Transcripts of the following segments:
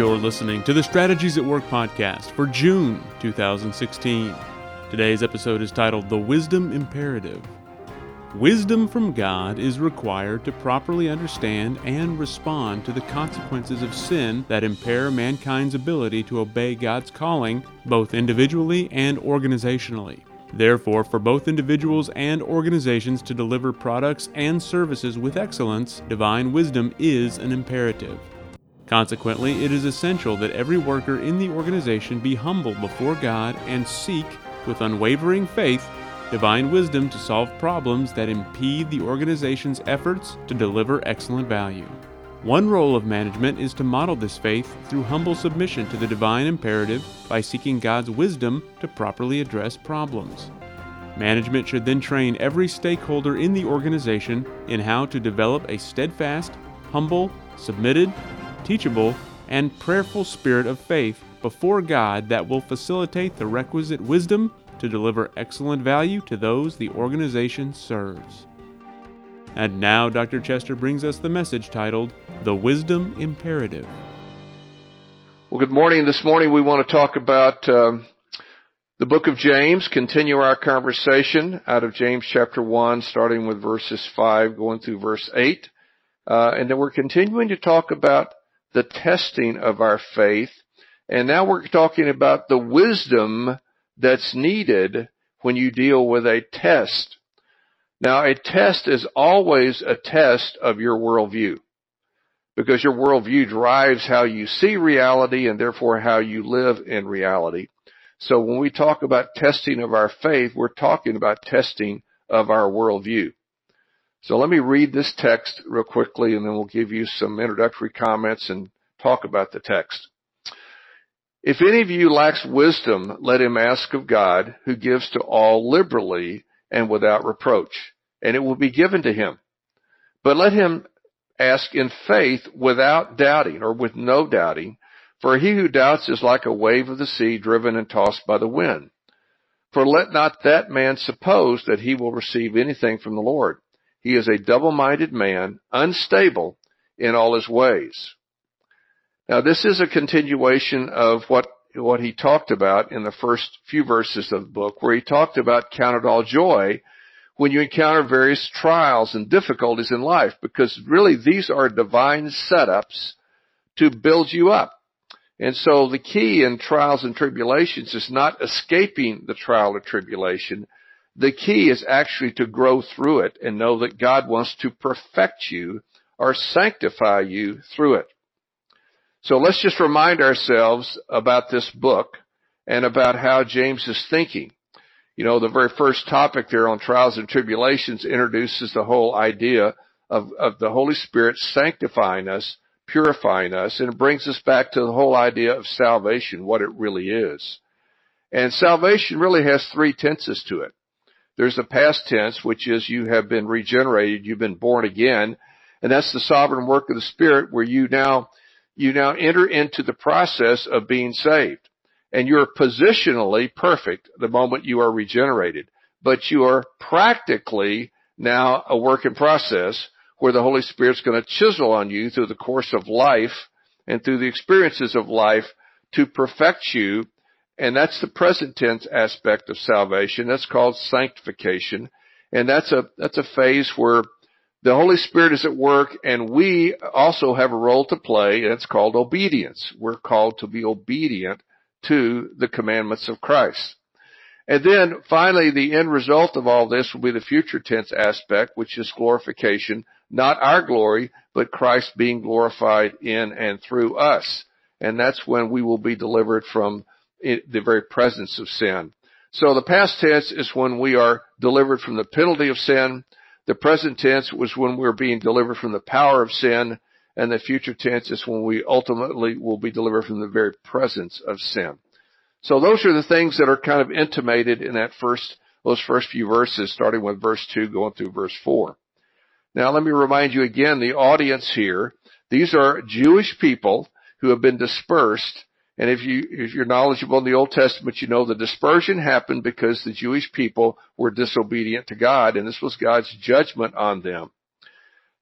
You're listening to the Strategies at Work podcast for June 2016. Today's episode is titled The Wisdom Imperative. Wisdom from God is required to properly understand and respond to the consequences of sin that impair mankind's ability to obey God's calling, both individually and organizationally. Therefore, for both individuals and organizations to deliver products and services with excellence, divine wisdom is an imperative. Consequently, it is essential that every worker in the organization be humble before God and seek, with unwavering faith, divine wisdom to solve problems that impede the organization's efforts to deliver excellent value. One role of management is to model this faith through humble submission to the divine imperative by seeking God's wisdom to properly address problems. Management should then train every stakeholder in the organization in how to develop a steadfast, humble, submitted, teachable, and prayerful spirit of faith before God that will facilitate the requisite wisdom to deliver excellent value to those the organization serves. And now, Dr. Chester brings us the message titled The Wisdom Imperative. Well, good morning. This morning we want to talk about um, the book of James, continue our conversation out of James chapter 1, starting with verses 5, going through verse 8. Uh, and then we're continuing to talk about the testing of our faith. And now we're talking about the wisdom that's needed when you deal with a test. Now, a test is always a test of your worldview because your worldview drives how you see reality and therefore how you live in reality. So when we talk about testing of our faith, we're talking about testing of our worldview. So let me read this text real quickly and then we'll give you some introductory comments and talk about the text. If any of you lacks wisdom, let him ask of God, who gives to all liberally and without reproach, and it will be given to him. But let him ask in faith without doubting or with no doubting, for he who doubts is like a wave of the sea driven and tossed by the wind. For let not that man suppose that he will receive anything from the Lord. He is a double-minded man, unstable in all his ways. Now this is a continuation of what, what he talked about in the first few verses of the book, where he talked about count it all joy when you encounter various trials and difficulties in life, because really these are divine setups to build you up. And so the key in trials and tribulations is not escaping the trial or tribulation. The key is actually to grow through it and know that God wants to perfect you or sanctify you through it. So let's just remind ourselves about this book and about how James is thinking. You know, the very first topic there on trials and tribulations introduces the whole idea of, of the Holy Spirit sanctifying us, purifying us, and it brings us back to the whole idea of salvation, what it really is. And salvation really has three tenses to it. There's the past tense, which is you have been regenerated, you've been born again, and that's the sovereign work of the Spirit where you now you now enter into the process of being saved. And you're positionally perfect the moment you are regenerated. But you are practically now a work in process where the Holy Spirit's going to chisel on you through the course of life and through the experiences of life to perfect you. And that's the present tense aspect of salvation. That's called sanctification. And that's a, that's a phase where the Holy Spirit is at work and we also have a role to play and it's called obedience. We're called to be obedient to the commandments of Christ. And then finally, the end result of all this will be the future tense aspect, which is glorification, not our glory, but Christ being glorified in and through us. And that's when we will be delivered from the very presence of sin. So the past tense is when we are delivered from the penalty of sin. The present tense was when we're being delivered from the power of sin, and the future tense is when we ultimately will be delivered from the very presence of sin. So those are the things that are kind of intimated in that first, those first few verses, starting with verse 2 going through verse 4. Now let me remind you again, the audience here, these are Jewish people who have been dispersed and if you, if you're knowledgeable in the Old Testament, you know the dispersion happened because the Jewish people were disobedient to God, and this was God's judgment on them.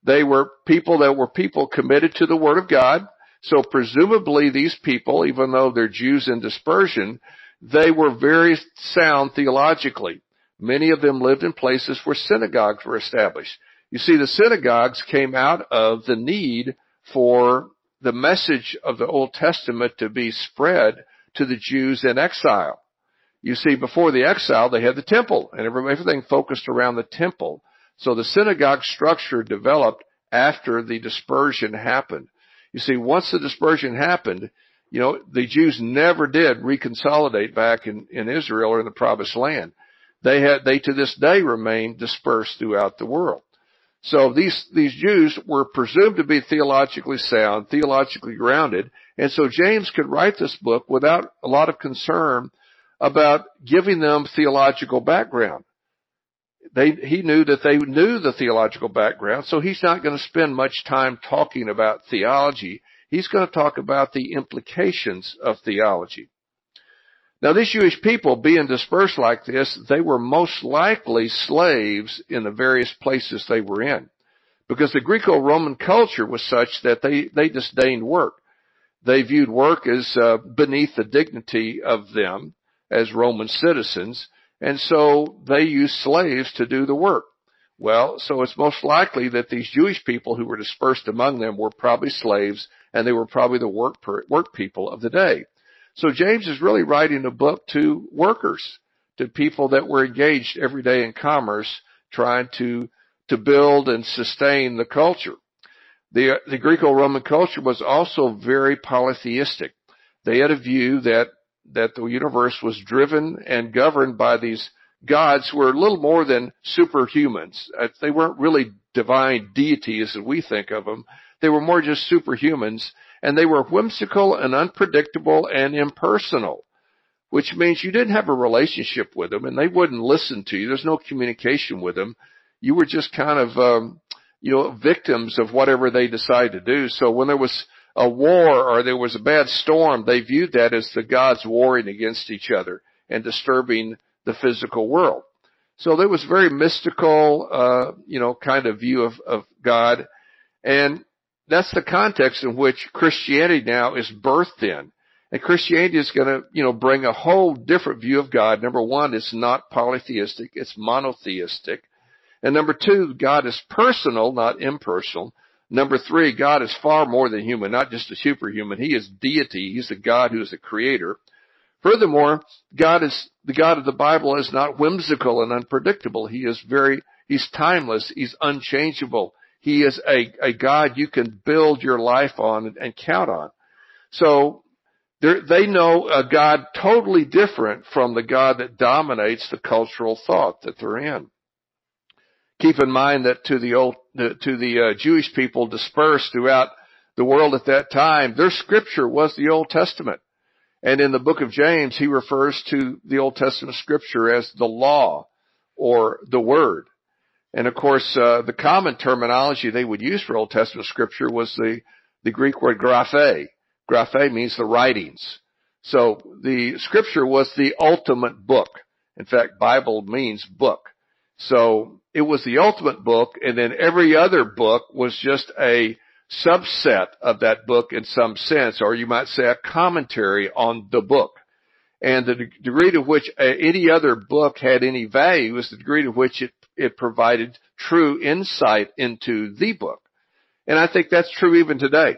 They were people that were people committed to the Word of God. So presumably these people, even though they're Jews in dispersion, they were very sound theologically. Many of them lived in places where synagogues were established. You see, the synagogues came out of the need for the message of the Old Testament to be spread to the Jews in exile. You see, before the exile, they had the temple and everything focused around the temple. So the synagogue structure developed after the dispersion happened. You see, once the dispersion happened, you know, the Jews never did reconsolidate back in, in Israel or in the promised land. They had, they to this day remain dispersed throughout the world. So these, these Jews were presumed to be theologically sound, theologically grounded, and so James could write this book without a lot of concern about giving them theological background. They, he knew that they knew the theological background, so he's not going to spend much time talking about theology. He's going to talk about the implications of theology. Now these Jewish people being dispersed like this, they were most likely slaves in the various places they were in. Because the Greco-Roman culture was such that they, they disdained work. They viewed work as uh, beneath the dignity of them as Roman citizens, and so they used slaves to do the work. Well, so it's most likely that these Jewish people who were dispersed among them were probably slaves, and they were probably the work per, work people of the day. So James is really writing a book to workers, to people that were engaged every day in commerce, trying to to build and sustain the culture. The the Greco-Roman culture was also very polytheistic. They had a view that that the universe was driven and governed by these gods who were little more than superhumans. Uh, they weren't really divine deities as we think of them. They were more just superhumans and they were whimsical and unpredictable and impersonal, which means you didn't have a relationship with them and they wouldn't listen to you. There's no communication with them. You were just kind of, um, you know, victims of whatever they decide to do. So when there was a war or there was a bad storm, they viewed that as the gods warring against each other and disturbing the physical world. So there was very mystical, uh, you know, kind of view of, of God. And that's the context in which Christianity now is birthed in. And Christianity is going to, you know, bring a whole different view of God. Number one, it's not polytheistic, it's monotheistic. And number two, God is personal, not impersonal. Number three, God is far more than human, not just a superhuman. He is deity. He's the God who is the creator. Furthermore, God is, the God of the Bible is not whimsical and unpredictable. He is very, he's timeless. He's unchangeable. He is a, a God you can build your life on and, and count on. So they know a God totally different from the God that dominates the cultural thought that they're in. Keep in mind that to the old, to the uh, Jewish people dispersed throughout the world at that time, their scripture was the Old Testament. And in the book of James, he refers to the Old Testament scripture as the law or the word. And of course, uh, the common terminology they would use for Old Testament scripture was the, the Greek word graphe. Graphe means the writings. So the scripture was the ultimate book. In fact, Bible means book. So it was the ultimate book and then every other book was just a subset of that book in some sense, or you might say a commentary on the book. And the degree to which uh, any other book had any value is the degree to which it it provided true insight into the book. And I think that's true even today.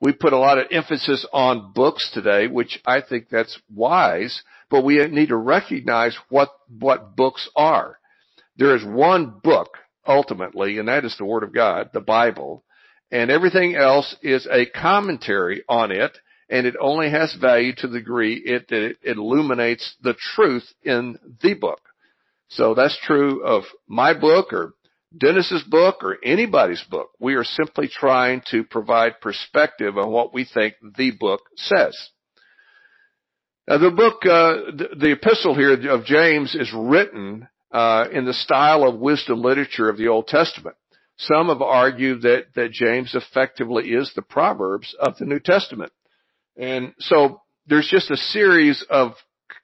We put a lot of emphasis on books today, which I think that's wise, but we need to recognize what, what books are. There is one book ultimately, and that is the Word of God, the Bible, and everything else is a commentary on it, and it only has value to the degree it, it illuminates the truth in the book. So that's true of my book or Dennis's book or anybody's book. We are simply trying to provide perspective on what we think the book says. Now the book, uh, the, epistle here of James is written uh, in the style of wisdom literature of the Old Testament. Some have argued that that James effectively is the Proverbs of the New Testament, and so there's just a series of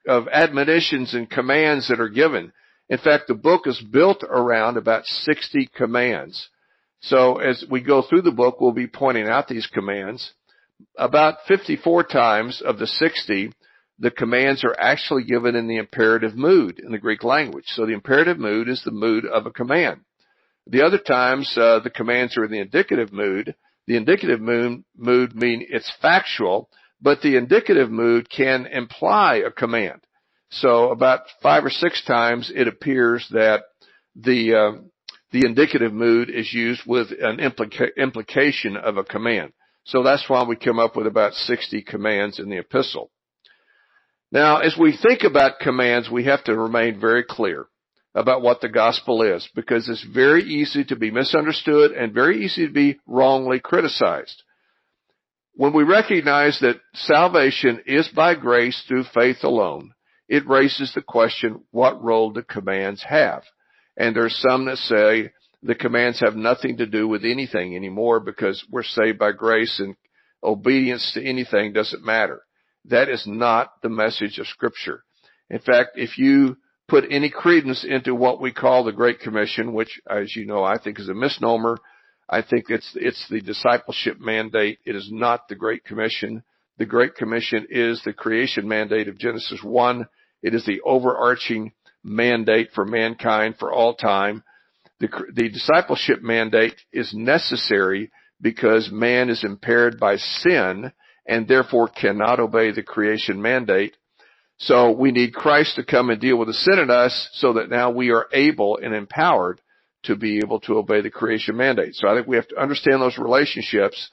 of admonitions and commands that are given in fact, the book is built around about 60 commands. So as we go through the book, we'll be pointing out these commands. about 54 times of the 60, the commands are actually given in the imperative mood in the Greek language. So the imperative mood is the mood of a command. The other times, uh, the commands are in the indicative mood. The indicative mood, mood mean it's factual, but the indicative mood can imply a command. So about five or six times it appears that the uh, the indicative mood is used with an implica- implication of a command. So that's why we come up with about 60 commands in the epistle. Now, as we think about commands, we have to remain very clear about what the gospel is because it's very easy to be misunderstood and very easy to be wrongly criticized. When we recognize that salvation is by grace through faith alone, it raises the question, what role do commands have? And there's some that say the commands have nothing to do with anything anymore because we're saved by grace and obedience to anything doesn't matter. That is not the message of scripture. In fact, if you put any credence into what we call the Great Commission, which as you know, I think is a misnomer, I think it's, it's the discipleship mandate. It is not the Great Commission. The Great Commission is the creation mandate of Genesis 1 it is the overarching mandate for mankind for all time. The, the discipleship mandate is necessary because man is impaired by sin and therefore cannot obey the creation mandate. So we need Christ to come and deal with the sin in us so that now we are able and empowered to be able to obey the creation mandate. So I think we have to understand those relationships.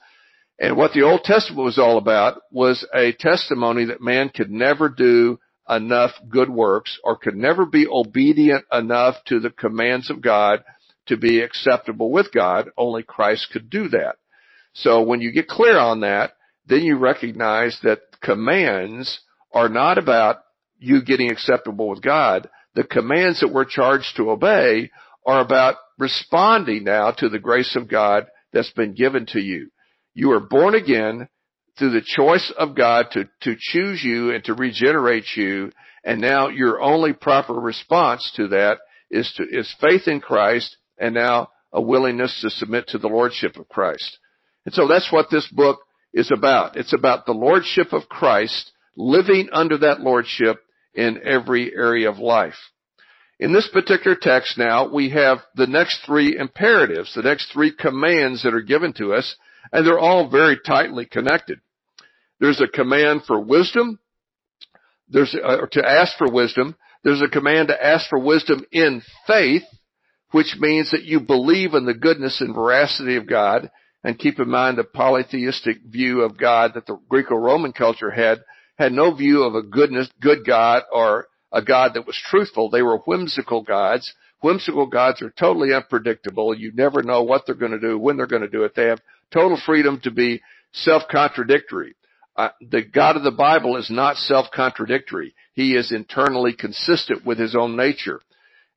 And what the Old Testament was all about was a testimony that man could never do enough good works or could never be obedient enough to the commands of God to be acceptable with God. Only Christ could do that. So when you get clear on that, then you recognize that commands are not about you getting acceptable with God. The commands that we're charged to obey are about responding now to the grace of God that's been given to you. You are born again through the choice of God to, to choose you and to regenerate you. And now your only proper response to that is to, is faith in Christ and now a willingness to submit to the Lordship of Christ. And so that's what this book is about. It's about the Lordship of Christ, living under that Lordship in every area of life. In this particular text now, we have the next three imperatives, the next three commands that are given to us, and they're all very tightly connected. There's a command for wisdom. There's uh, to ask for wisdom. There's a command to ask for wisdom in faith, which means that you believe in the goodness and veracity of God. And keep in mind the polytheistic view of God that the Greco-Roman culture had had no view of a goodness, good God or a God that was truthful. They were whimsical gods. Whimsical gods are totally unpredictable. You never know what they're going to do, when they're going to do it. They have total freedom to be self-contradictory the God of the Bible is not self-contradictory. He is internally consistent with his own nature.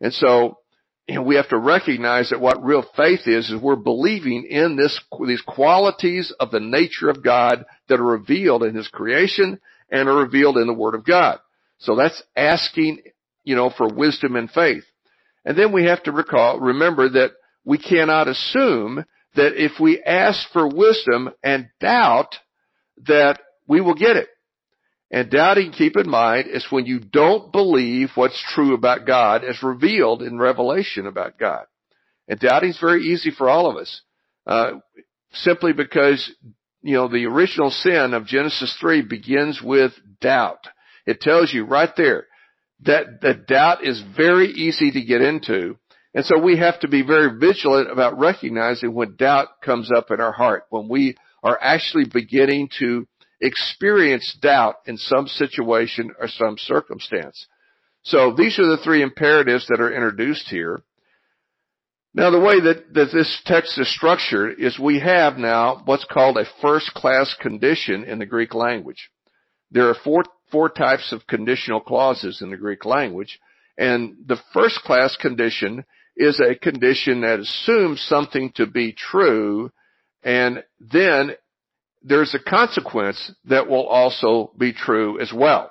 And so, you know, we have to recognize that what real faith is, is we're believing in this, these qualities of the nature of God that are revealed in his creation and are revealed in the Word of God. So that's asking, you know, for wisdom and faith. And then we have to recall, remember that we cannot assume that if we ask for wisdom and doubt that we will get it. And doubting, keep in mind, is when you don't believe what's true about God as revealed in revelation about God. And doubting is very easy for all of us, uh, simply because you know the original sin of Genesis three begins with doubt. It tells you right there that that doubt is very easy to get into, and so we have to be very vigilant about recognizing when doubt comes up in our heart, when we are actually beginning to experience doubt in some situation or some circumstance. So these are the three imperatives that are introduced here. Now the way that, that this text is structured is we have now what's called a first class condition in the Greek language. There are four, four types of conditional clauses in the Greek language, and the first class condition is a condition that assumes something to be true and then there's a consequence that will also be true as well.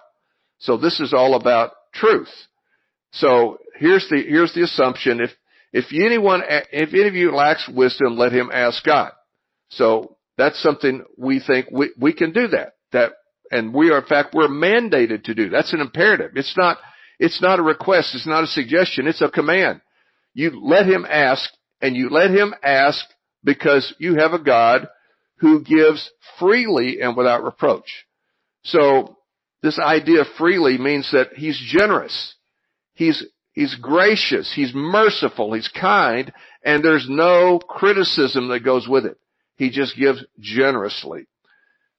So this is all about truth. So here's the, here's the assumption. If, if anyone, if any of you lacks wisdom, let him ask God. So That's something we think we, we can do that. That, and we are, in fact, we're mandated to do. That's an imperative. It's not, it's not a request. It's not a suggestion. It's a command. You let him ask and you let him ask because you have a God who gives freely and without reproach. So this idea freely means that he's generous. He's, he's gracious. He's merciful. He's kind. And there's no criticism that goes with it. He just gives generously.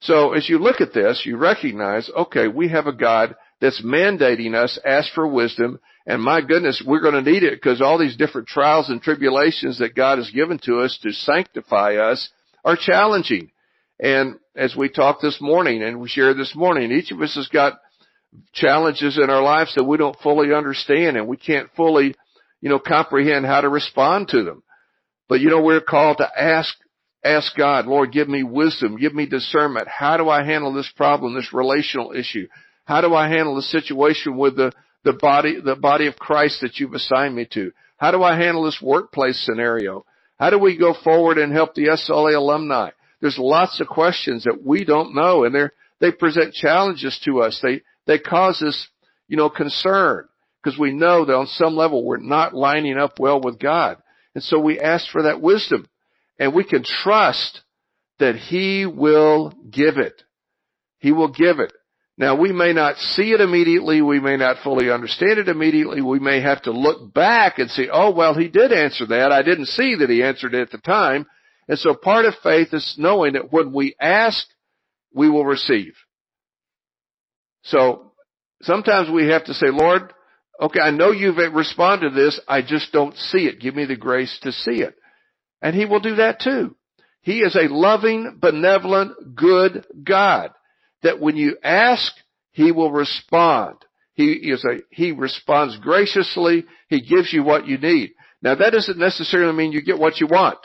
So as you look at this, you recognize, okay, we have a God that's mandating us ask for wisdom. And my goodness, we're going to need it because all these different trials and tribulations that God has given to us to sanctify us are challenging. And as we talked this morning and we shared this morning, each of us has got challenges in our lives that we don't fully understand and we can't fully, you know, comprehend how to respond to them. But you know, we're called to ask, ask God, Lord, give me wisdom, give me discernment. How do I handle this problem, this relational issue? How do I handle the situation with the, the body, the body of Christ that you've assigned me to? How do I handle this workplace scenario? How do we go forward and help the SLA alumni? There's lots of questions that we don't know and they're, they present challenges to us. They, they cause us, you know, concern because we know that on some level we're not lining up well with God. And so we ask for that wisdom and we can trust that He will give it. He will give it. Now we may not see it immediately. We may not fully understand it immediately. We may have to look back and say, oh, well, he did answer that. I didn't see that he answered it at the time. And so part of faith is knowing that when we ask, we will receive. So sometimes we have to say, Lord, okay, I know you've responded to this. I just don't see it. Give me the grace to see it. And he will do that too. He is a loving, benevolent, good God that when you ask, he will respond. He is a, he responds graciously. He gives you what you need. Now that doesn't necessarily mean you get what you want.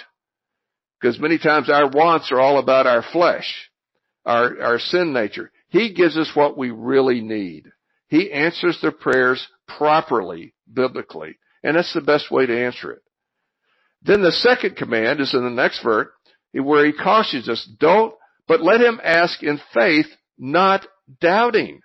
Because many times our wants are all about our flesh, our, our sin nature. He gives us what we really need. He answers the prayers properly, biblically. And that's the best way to answer it. Then the second command is in the next verse where he cautions us, don't, but let him ask in faith not doubting.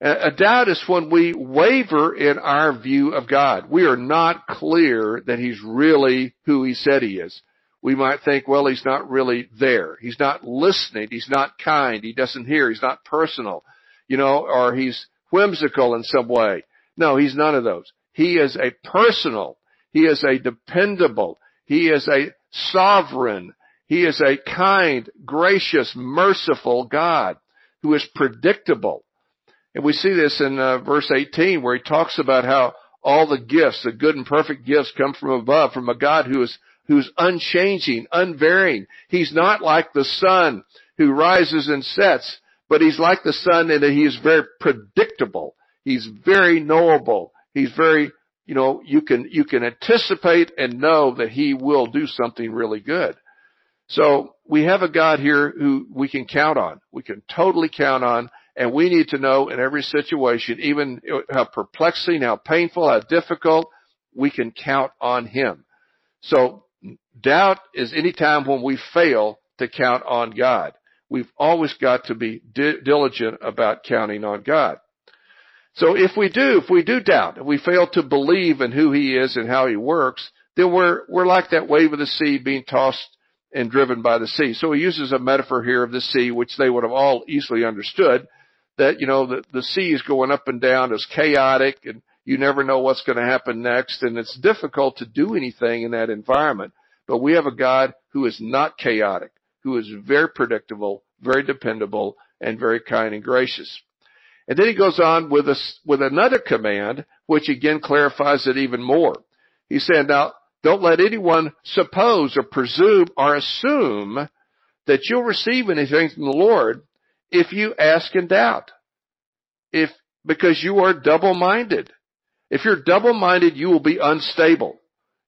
A doubt is when we waver in our view of God. We are not clear that He's really who He said He is. We might think, well, He's not really there. He's not listening. He's not kind. He doesn't hear. He's not personal, you know, or He's whimsical in some way. No, He's none of those. He is a personal. He is a dependable. He is a sovereign. He is a kind, gracious, merciful God who is predictable. And we see this in uh, verse 18 where he talks about how all the gifts, the good and perfect gifts come from above, from a God who is, who's unchanging, unvarying. He's not like the sun who rises and sets, but he's like the sun in that he is very predictable. He's very knowable. He's very, you know, you can, you can anticipate and know that he will do something really good. So we have a God here who we can count on. We can totally count on. And we need to know in every situation, even how perplexing, how painful, how difficult, we can count on Him. So doubt is any time when we fail to count on God. We've always got to be di- diligent about counting on God. So if we do, if we do doubt, if we fail to believe in who He is and how He works, then we're, we're like that wave of the sea being tossed and driven by the sea. So he uses a metaphor here of the sea, which they would have all easily understood that, you know, the, the sea is going up and down, it's chaotic and you never know what's going to happen next and it's difficult to do anything in that environment. But we have a God who is not chaotic, who is very predictable, very dependable, and very kind and gracious. And then he goes on with a, with another command, which again clarifies it even more. He said, now don't let anyone suppose or presume or assume that you'll receive anything from the Lord if you ask in doubt. If, because you are double-minded. If you're double-minded, you will be unstable.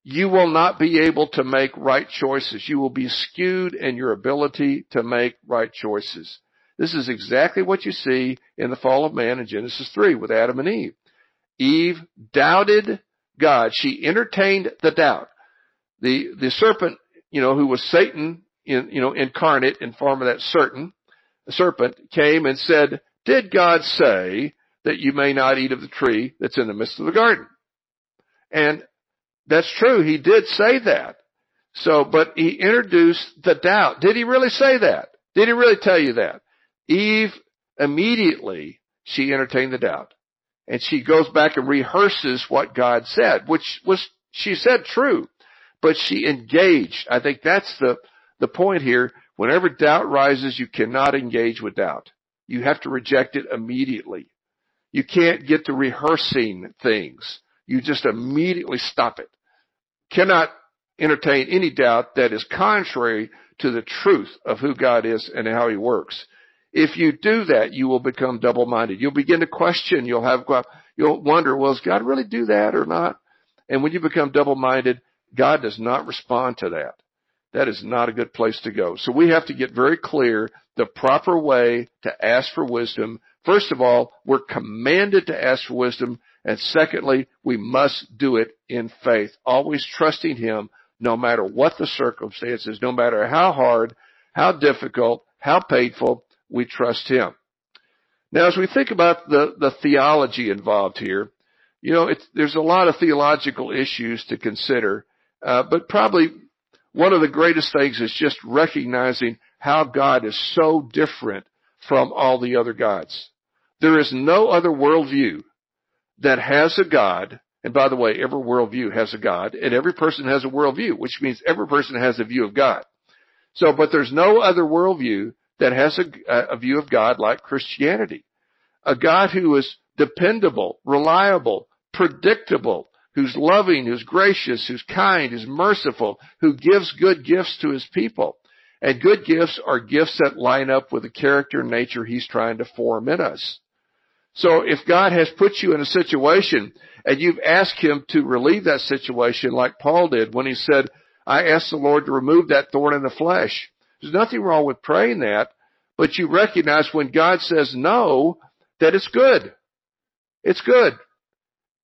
You will not be able to make right choices. You will be skewed in your ability to make right choices. This is exactly what you see in the fall of man in Genesis 3 with Adam and Eve. Eve doubted God. She entertained the doubt. The, the serpent, you know, who was Satan in, you know, incarnate in form of that certain serpent came and said, did God say that you may not eat of the tree that's in the midst of the garden? And that's true. He did say that. So, but he introduced the doubt. Did he really say that? Did he really tell you that? Eve immediately, she entertained the doubt. And she goes back and rehearses what God said, which was, she said true, but she engaged. I think that's the, the point here. Whenever doubt rises, you cannot engage with doubt. You have to reject it immediately. You can't get to rehearsing things. You just immediately stop it. Cannot entertain any doubt that is contrary to the truth of who God is and how he works. If you do that, you will become double-minded. You'll begin to question. You'll have, you'll wonder, well, does God really do that or not? And when you become double-minded, God does not respond to that. That is not a good place to go. So we have to get very clear the proper way to ask for wisdom. First of all, we're commanded to ask for wisdom. And secondly, we must do it in faith, always trusting Him no matter what the circumstances, no matter how hard, how difficult, how painful, we trust Him. Now, as we think about the, the theology involved here, you know, there's a lot of theological issues to consider, uh, but probably one of the greatest things is just recognizing how God is so different from all the other gods. There is no other worldview that has a God, and by the way, every worldview has a God, and every person has a worldview, which means every person has a view of God. So, but there's no other worldview that has a, a view of God like Christianity. A God who is dependable, reliable, predictable, who's loving, who's gracious, who's kind, who's merciful, who gives good gifts to his people. And good gifts are gifts that line up with the character and nature he's trying to form in us. So if God has put you in a situation and you've asked him to relieve that situation like Paul did when he said, I asked the Lord to remove that thorn in the flesh. There's nothing wrong with praying that, but you recognize when God says no, that it's good. It's good.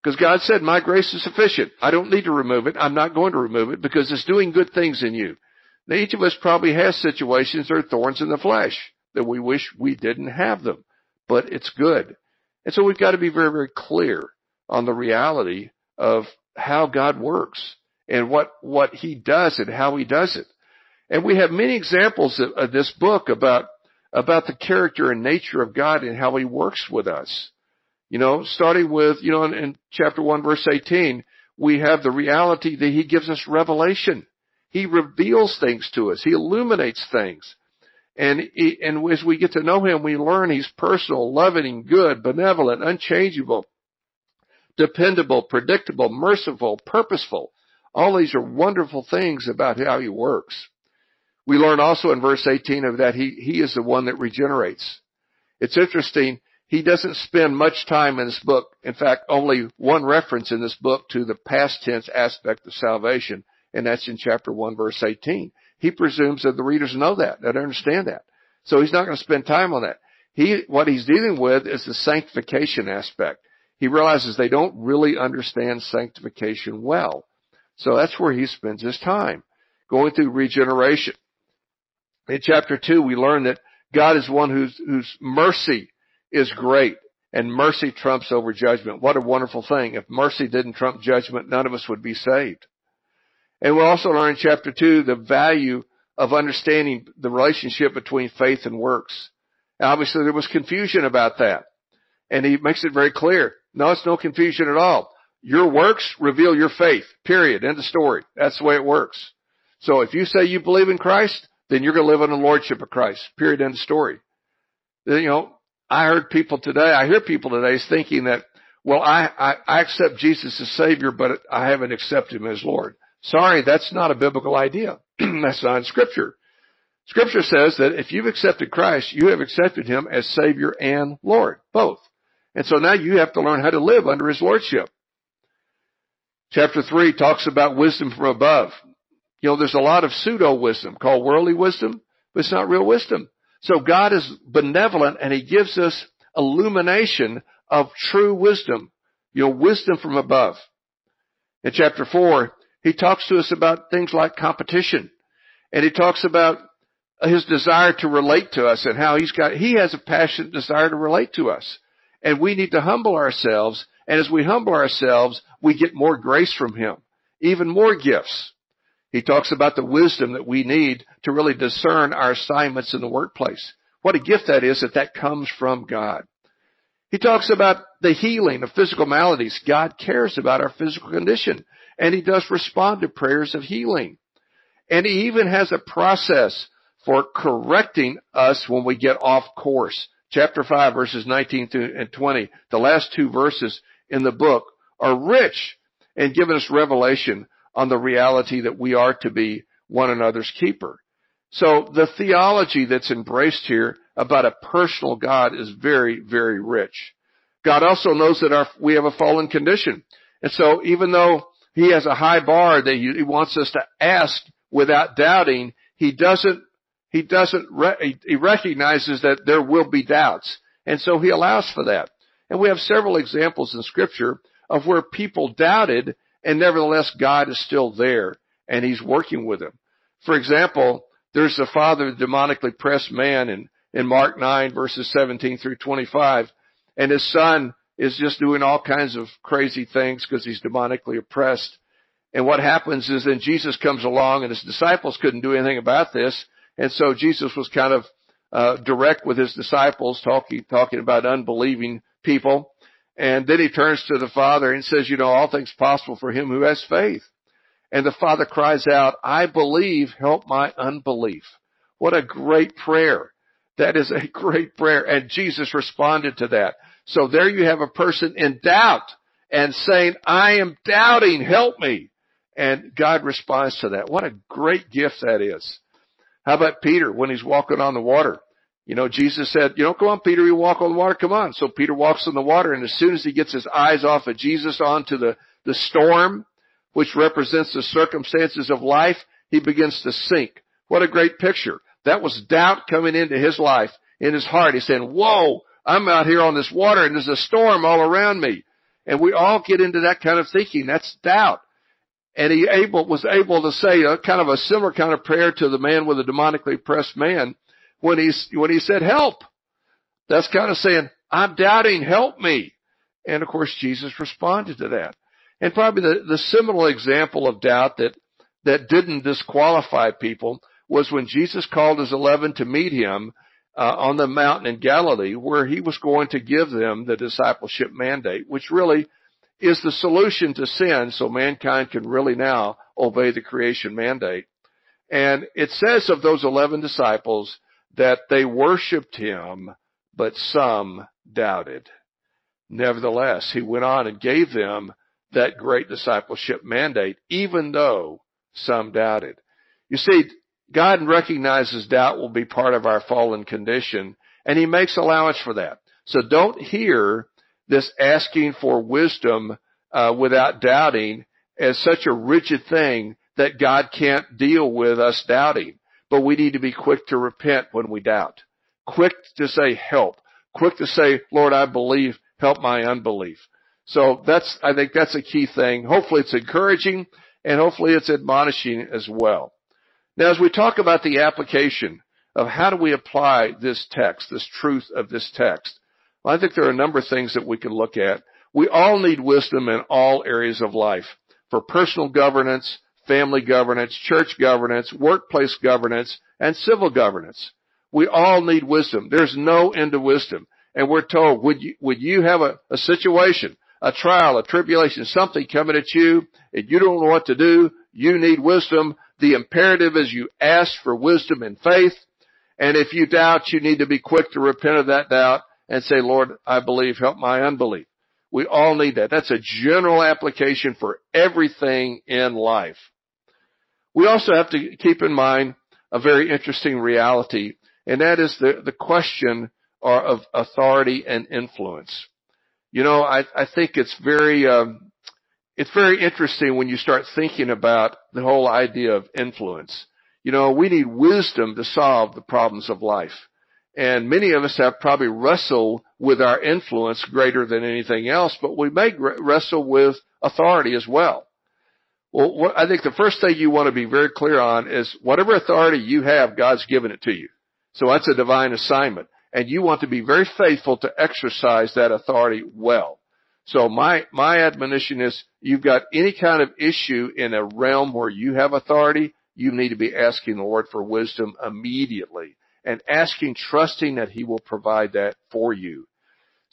Because God said, my grace is sufficient. I don't need to remove it. I'm not going to remove it because it's doing good things in you. Now each of us probably has situations or thorns in the flesh that we wish we didn't have them, but it's good. And so we've got to be very, very clear on the reality of how God works and what, what he does and how he does it. And we have many examples of, of this book about, about the character and nature of God and how he works with us. You know, starting with, you know, in, in chapter 1 verse 18, we have the reality that he gives us revelation. He reveals things to us. He illuminates things. And, he, and as we get to know him, we learn he's personal, loving, good, benevolent, unchangeable, dependable, predictable, merciful, purposeful. All these are wonderful things about how he works. We learn also in verse 18 of that he, he is the one that regenerates. It's interesting. He doesn't spend much time in this book. In fact, only one reference in this book to the past tense aspect of salvation, and that's in chapter 1 verse 18. He presumes that the readers know that, that understand that. So he's not going to spend time on that. He, what he's dealing with is the sanctification aspect. He realizes they don't really understand sanctification well. So that's where he spends his time, going through regeneration. In chapter 2, we learn that God is one whose, whose mercy is great and mercy trumps over judgment. What a wonderful thing. If mercy didn't trump judgment, none of us would be saved. And we'll also learn in chapter 2 the value of understanding the relationship between faith and works. Obviously there was confusion about that. And he makes it very clear. No, it's no confusion at all. Your works reveal your faith. Period. End of story. That's the way it works. So if you say you believe in Christ, then you're going to live in the lordship of Christ. Period. End story. You know, I heard people today, I hear people today thinking that, well, I, I, I accept Jesus as Savior, but I haven't accepted Him as Lord. Sorry, that's not a biblical idea. that's not in Scripture. Scripture says that if you've accepted Christ, you have accepted Him as Savior and Lord, both. And so now you have to learn how to live under His Lordship. Chapter 3 talks about wisdom from above. You know, there's a lot of pseudo wisdom called worldly wisdom, but it's not real wisdom. So God is benevolent and He gives us illumination of true wisdom. You know, wisdom from above. In chapter 4, He talks to us about things like competition. And He talks about his desire to relate to us and how he's got, he has a passionate desire to relate to us. And we need to humble ourselves. And as we humble ourselves, we get more grace from him, even more gifts. He talks about the wisdom that we need to really discern our assignments in the workplace. What a gift that is that that comes from God. He talks about the healing of physical maladies. God cares about our physical condition and he does respond to prayers of healing. And he even has a process for correcting us when we get off course. Chapter 5 verses 19 and 20, the last two verses in the book are rich in giving us revelation on the reality that we are to be one another's keeper. So the theology that's embraced here about a personal God is very, very rich. God also knows that our, we have a fallen condition. And so even though he has a high bar that he wants us to ask without doubting, he doesn't, he doesn't, he recognizes that there will be doubts. And so he allows for that. And we have several examples in scripture of where people doubted and nevertheless God is still there and he's working with him. For example, there's the father of the demonically pressed man in, in Mark 9 verses 17 through 25 and his son is just doing all kinds of crazy things because he's demonically oppressed. And what happens is then Jesus comes along and his disciples couldn't do anything about this. And so Jesus was kind of uh, direct with his disciples, talking talking about unbelieving people. And then he turns to the Father and says, you know, all things possible for him who has faith. And the Father cries out, I believe, help my unbelief. What a great prayer. That is a great prayer. And Jesus responded to that. So there you have a person in doubt and saying, I am doubting, help me. And God responds to that. What a great gift that is. How about Peter when he's walking on the water? You know, Jesus said, you know, come on, Peter, you walk on the water, come on. So Peter walks on the water and as soon as he gets his eyes off of Jesus onto the, the storm, which represents the circumstances of life, he begins to sink. What a great picture. That was doubt coming into his life, in his heart. He's saying, whoa, I'm out here on this water and there's a storm all around me. And we all get into that kind of thinking. That's doubt. And he able, was able to say a kind of a similar kind of prayer to the man with the demonically oppressed man when he's, when he said, help. That's kind of saying, I'm doubting, help me. And of course, Jesus responded to that. And probably the, the seminal example of doubt that, that didn't disqualify people was when Jesus called his eleven to meet him uh, on the mountain in Galilee where he was going to give them the discipleship mandate, which really is the solution to sin so mankind can really now obey the creation mandate. And it says of those 11 disciples that they worshiped him, but some doubted. Nevertheless, he went on and gave them that great discipleship mandate, even though some doubted. You see, God recognizes doubt will be part of our fallen condition and he makes allowance for that. So don't hear this asking for wisdom uh, without doubting as such a rigid thing that God can't deal with us doubting. But we need to be quick to repent when we doubt. Quick to say help. Quick to say, Lord, I believe, help my unbelief. So that's, I think that's a key thing. Hopefully it's encouraging and hopefully it's admonishing as well. Now, as we talk about the application of how do we apply this text, this truth of this text, well, I think there are a number of things that we can look at. We all need wisdom in all areas of life for personal governance, family governance, church governance, workplace governance, and civil governance. We all need wisdom. There's no end to wisdom. And we're told, would you, would you have a, a situation, a trial, a tribulation, something coming at you, and you don't know what to do, you need wisdom, the imperative is you ask for wisdom and faith. And if you doubt, you need to be quick to repent of that doubt and say, Lord, I believe, help my unbelief. We all need that. That's a general application for everything in life. We also have to keep in mind a very interesting reality, and that is the, the question of authority and influence. You know, I, I think it's very, um, it's very interesting when you start thinking about the whole idea of influence. You know, we need wisdom to solve the problems of life. And many of us have probably wrestled with our influence greater than anything else, but we may wrestle with authority as well. Well, what, I think the first thing you want to be very clear on is whatever authority you have, God's given it to you. So that's a divine assignment. And you want to be very faithful to exercise that authority well. So my, my admonition is you've got any kind of issue in a realm where you have authority, you need to be asking the Lord for wisdom immediately and asking, trusting that He will provide that for you.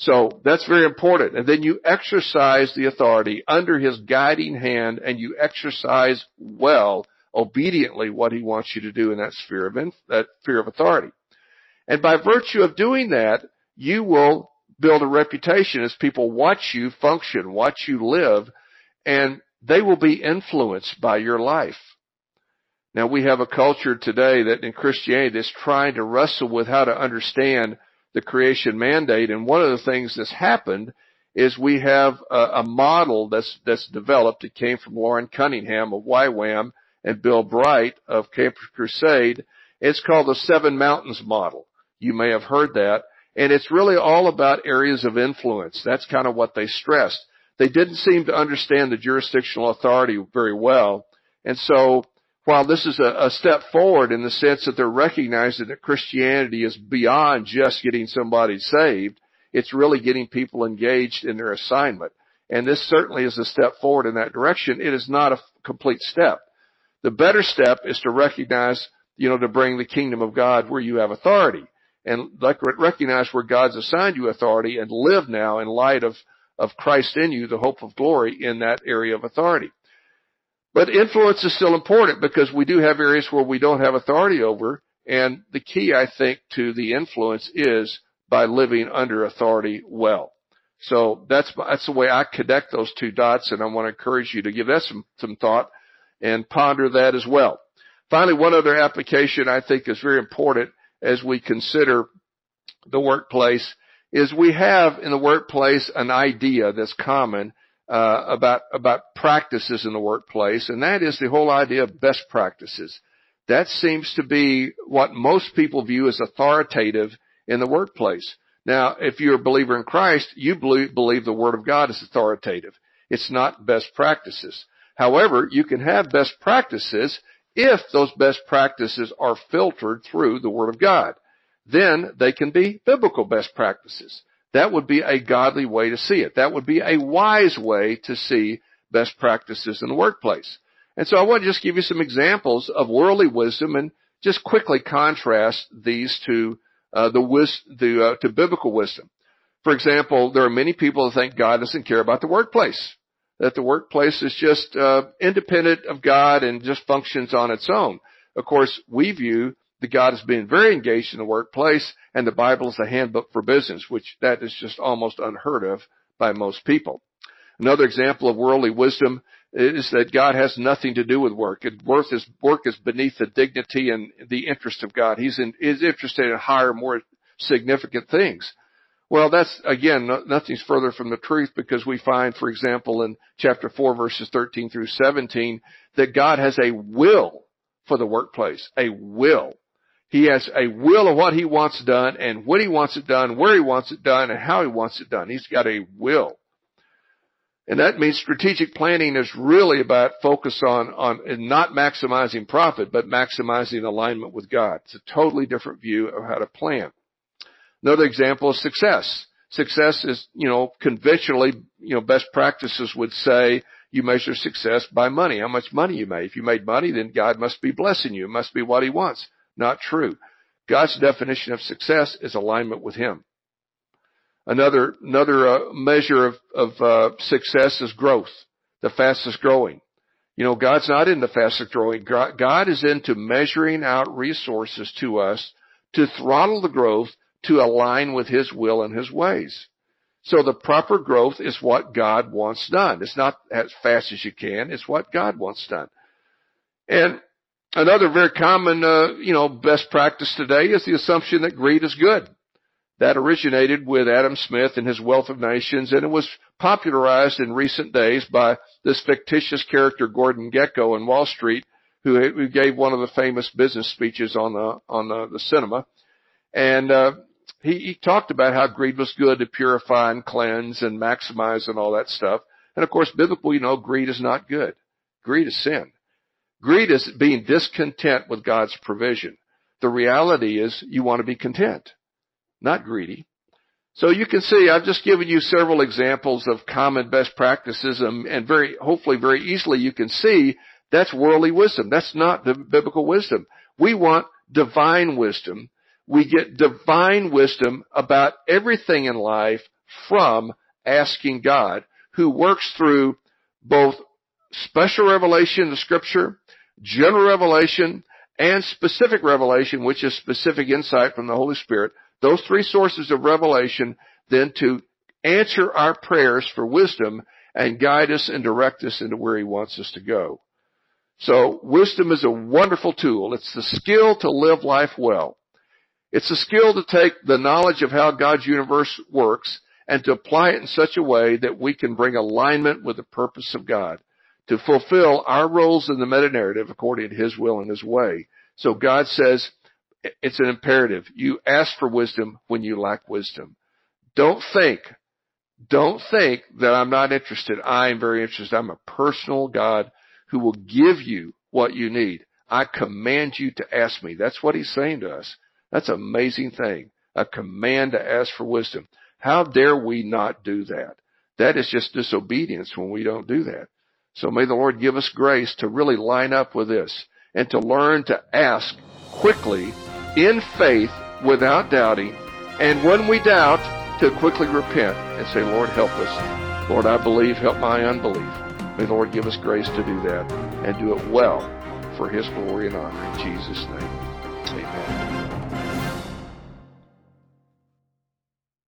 So that's very important. And then you exercise the authority under His guiding hand and you exercise well, obediently what He wants you to do in that sphere of, that sphere of authority. And by virtue of doing that, you will build a reputation as people watch you function, watch you live, and they will be influenced by your life. Now we have a culture today that in Christianity that's trying to wrestle with how to understand the creation mandate. And one of the things that's happened is we have a, a model that's, that's developed. It came from Loren Cunningham of YWAM and Bill Bright of Campus Crusade. It's called the Seven Mountains model. You may have heard that. And it's really all about areas of influence. That's kind of what they stressed. They didn't seem to understand the jurisdictional authority very well. And so while this is a, a, step forward in the sense that they're recognizing that Christianity is beyond just getting somebody saved, it's really getting people engaged in their assignment. And this certainly is a step forward in that direction. It is not a complete step. The better step is to recognize, you know, to bring the kingdom of God where you have authority and recognize where God's assigned you authority and live now in light of, of Christ in you, the hope of glory in that area of authority. But influence is still important because we do have areas where we don't have authority over. And the key, I think, to the influence is by living under authority well. So that's, that's the way I connect those two dots. And I want to encourage you to give that some, some thought and ponder that as well. Finally, one other application I think is very important as we consider the workplace is we have in the workplace an idea that's common uh, about about practices in the workplace, and that is the whole idea of best practices. That seems to be what most people view as authoritative in the workplace. Now, if you're a believer in Christ, you believe, believe the Word of God is authoritative. It's not best practices. However, you can have best practices if those best practices are filtered through the Word of God. Then they can be biblical best practices. That would be a godly way to see it. That would be a wise way to see best practices in the workplace. And so I want to just give you some examples of worldly wisdom and just quickly contrast these to uh, the, wis- the uh, to biblical wisdom. For example, there are many people that think God doesn't care about the workplace that the workplace is just uh, independent of God and just functions on its own. Of course, we view the God is being very engaged in the workplace, and the Bible is a handbook for business, which that is just almost unheard of by most people. Another example of worldly wisdom is that God has nothing to do with work. Work is, work is beneath the dignity and the interest of God. He's in, is interested in higher, more significant things. Well, that's again, nothing's further from the truth because we find, for example, in chapter 4 verses 13 through 17, that God has a will for the workplace. A will. He has a will of what he wants done and when he wants it done, where he wants it done, and how he wants it done. He's got a will. And that means strategic planning is really about focus on, on not maximizing profit, but maximizing alignment with God. It's a totally different view of how to plan. Another example is success. Success is, you know, conventionally, you know, best practices would say you measure success by money, how much money you made. If you made money, then God must be blessing you. It must be what he wants. Not true. God's definition of success is alignment with him. Another, another uh, measure of, of uh, success is growth, the fastest growing. You know, God's not into fastest growing. God is into measuring out resources to us to throttle the growth to align with His will and His ways. So the proper growth is what God wants done. It's not as fast as you can. It's what God wants done. And another very common, uh, you know, best practice today is the assumption that greed is good. That originated with Adam Smith and his Wealth of Nations, and it was popularized in recent days by this fictitious character Gordon Gekko in Wall Street, who, who gave one of the famous business speeches on the on the, the cinema. And uh, he, he talked about how greed was good to purify and cleanse and maximize and all that stuff. And of course, biblical, you know, greed is not good. Greed is sin. Greed is being discontent with God's provision. The reality is you want to be content, not greedy. So you can see I've just given you several examples of common best practices and, and very, hopefully very easily you can see that's worldly wisdom. That's not the biblical wisdom. We want divine wisdom. We get divine wisdom about everything in life from asking God who works through both special revelation in the scripture, general revelation, and specific revelation, which is specific insight from the Holy Spirit. Those three sources of revelation then to answer our prayers for wisdom and guide us and direct us into where He wants us to go. So wisdom is a wonderful tool. It's the skill to live life well. It's a skill to take the knowledge of how God's universe works and to apply it in such a way that we can bring alignment with the purpose of God to fulfill our roles in the meta narrative according to His will and His way. So God says it's an imperative. You ask for wisdom when you lack wisdom. Don't think, don't think that I'm not interested. I am very interested. I'm a personal God who will give you what you need. I command you to ask me. That's what he's saying to us. That's an amazing thing. A command to ask for wisdom. How dare we not do that? That is just disobedience when we don't do that. So may the Lord give us grace to really line up with this and to learn to ask quickly in faith without doubting. And when we doubt, to quickly repent and say, Lord, help us. Lord, I believe, help my unbelief. May the Lord give us grace to do that and do it well for His glory and honor. In Jesus' name.